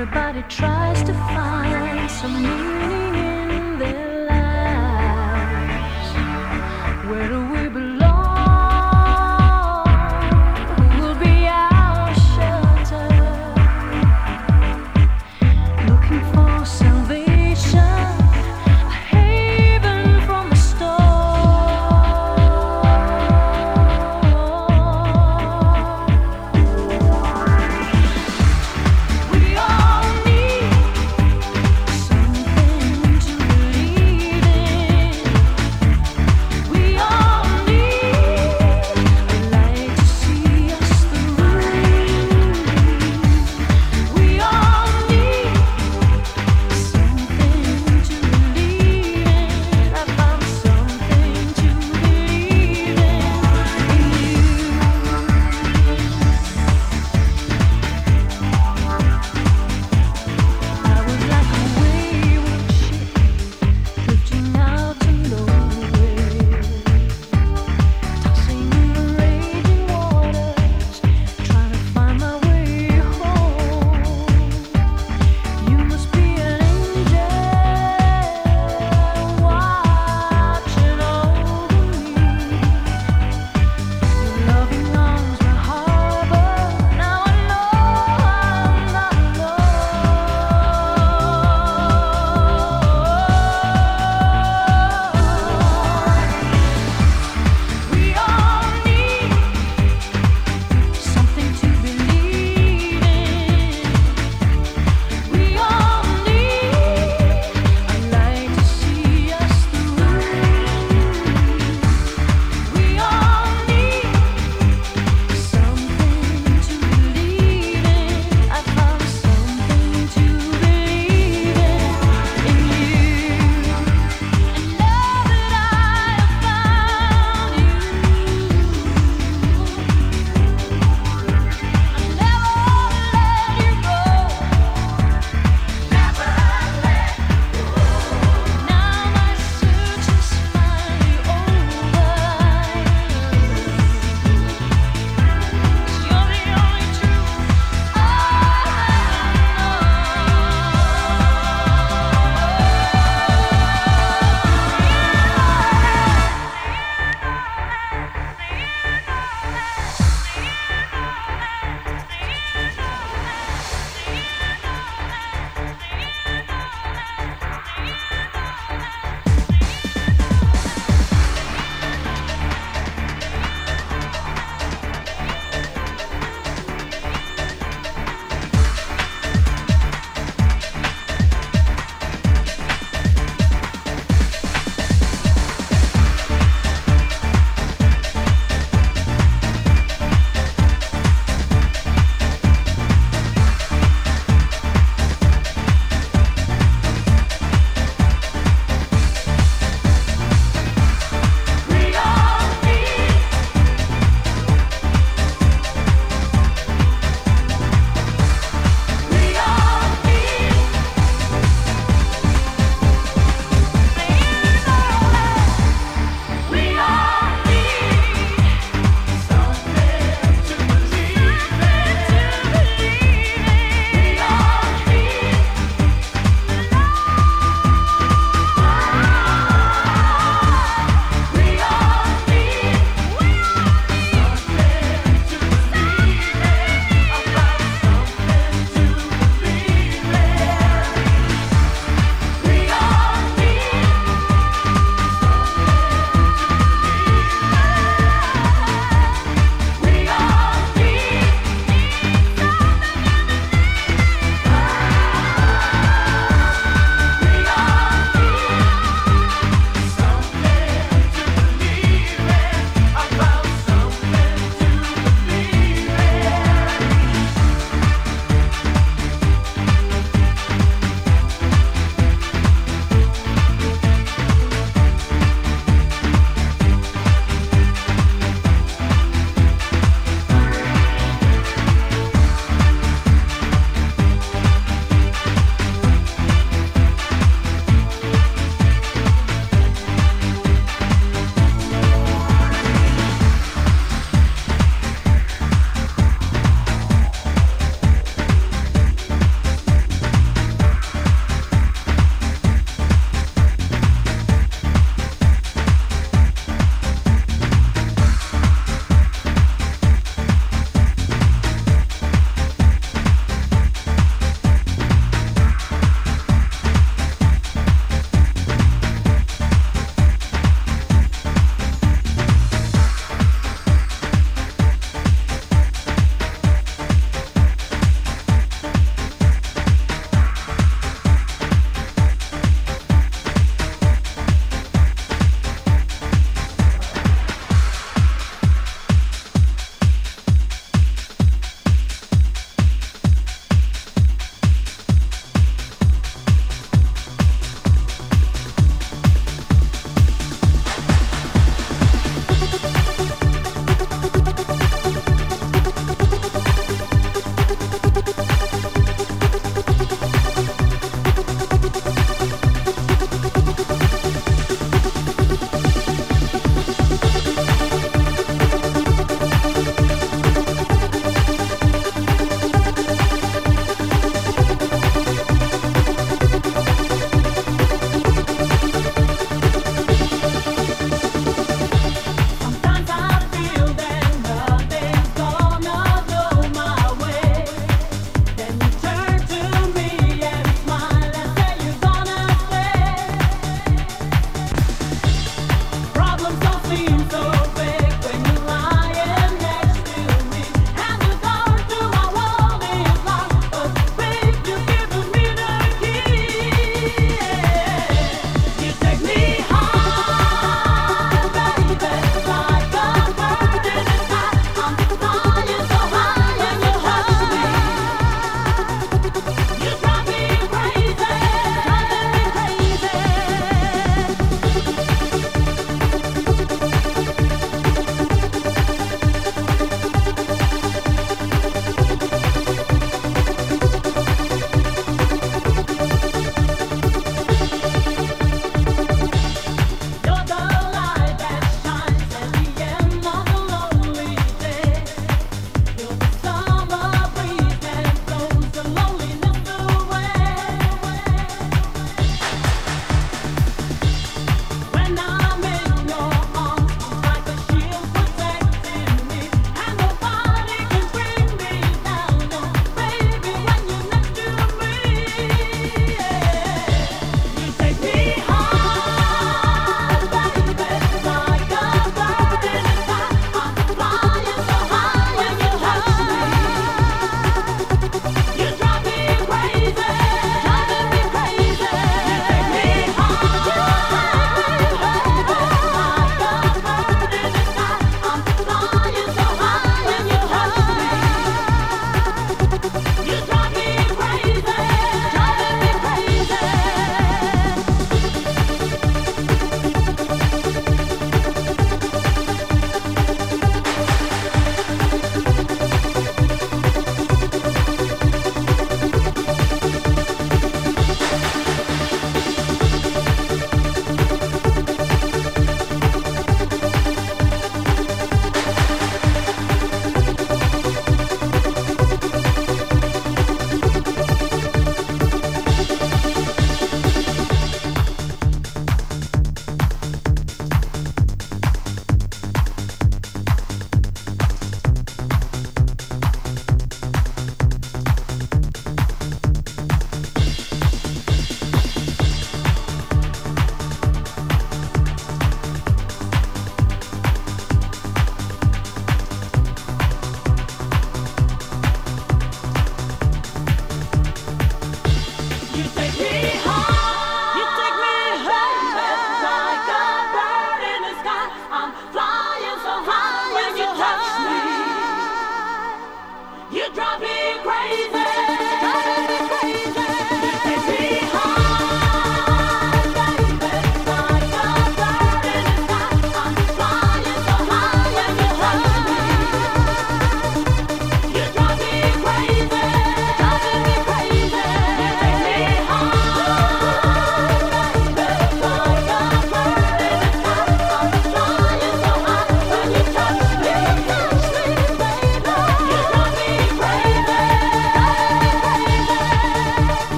Everybody tries to find some meaning.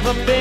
Never been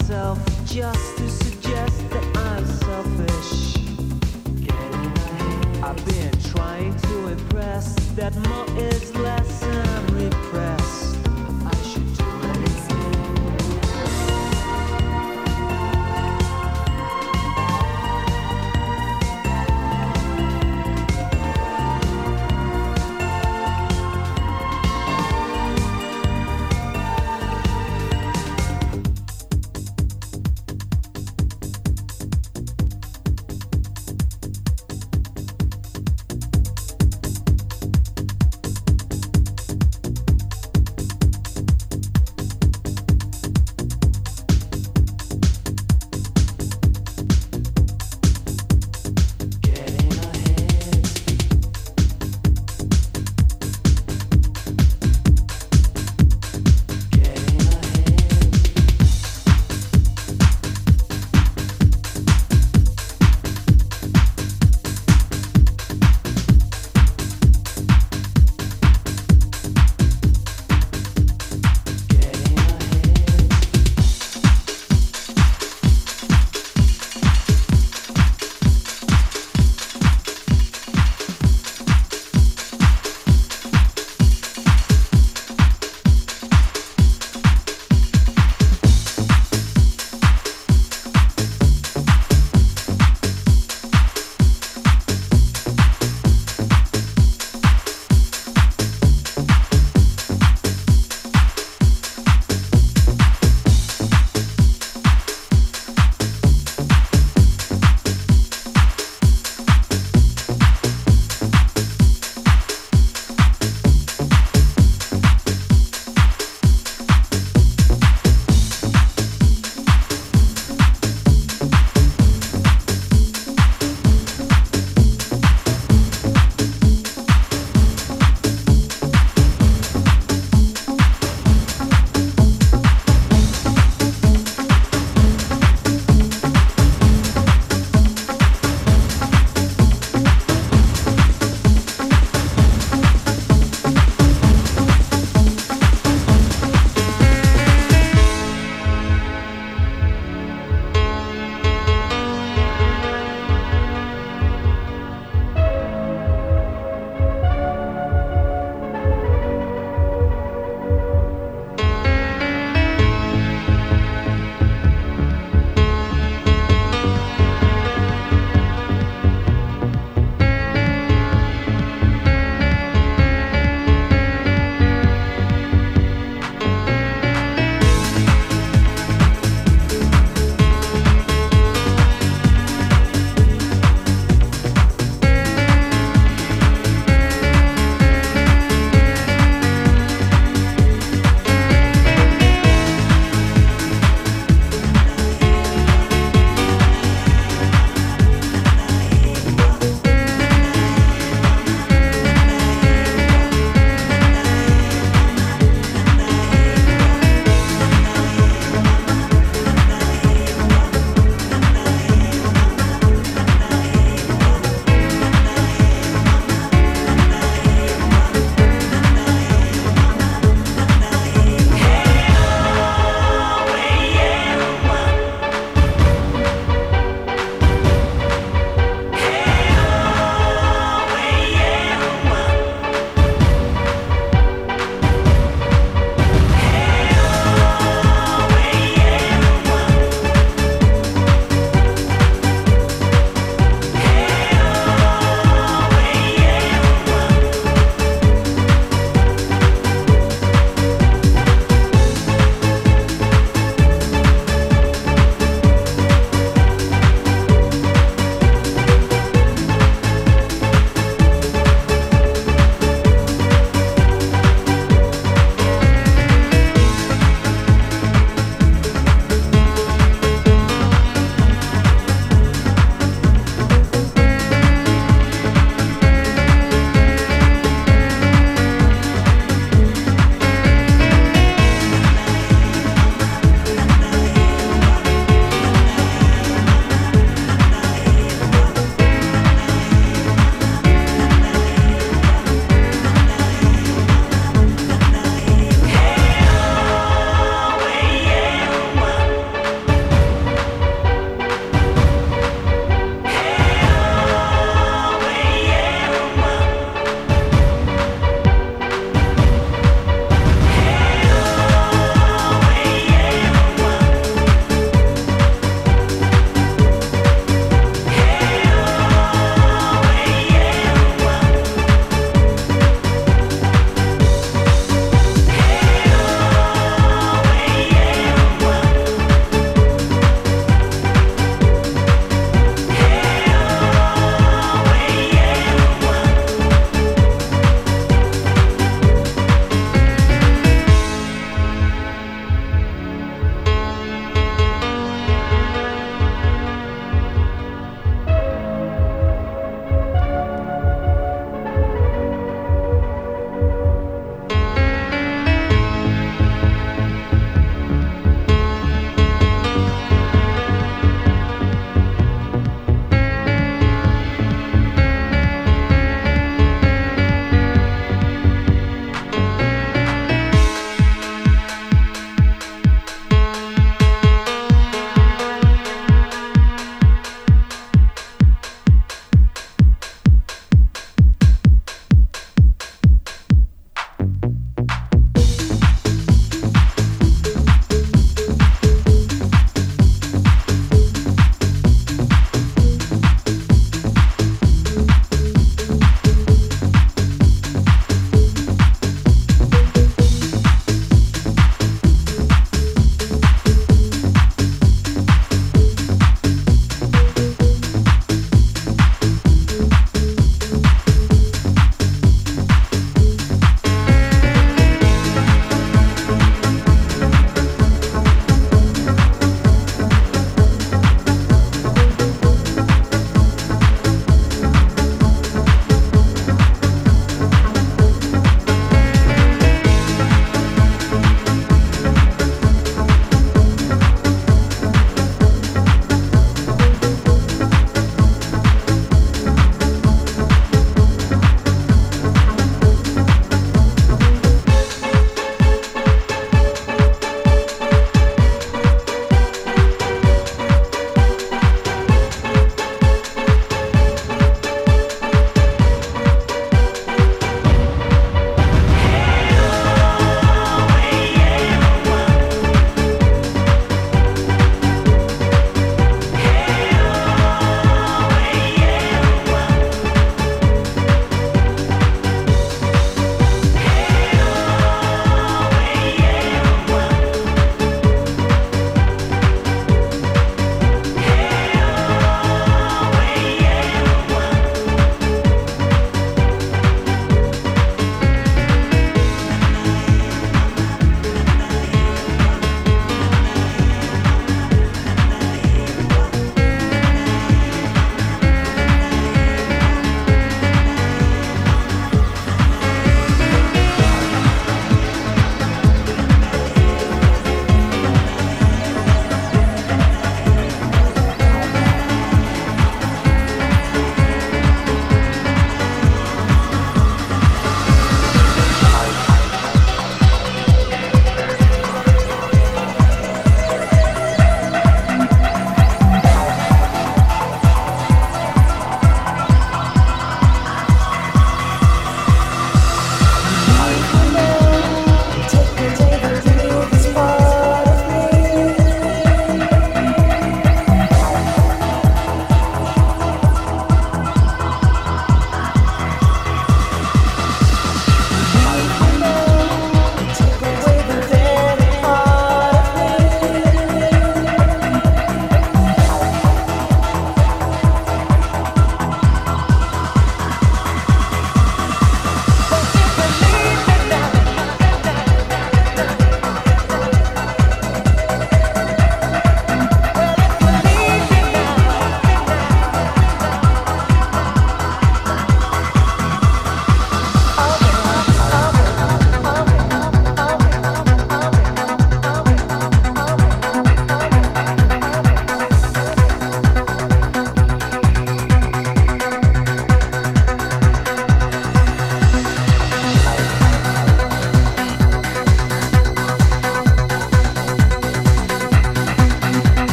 myself just to suggest that I'm selfish. I've been trying to impress that more is less, I'm.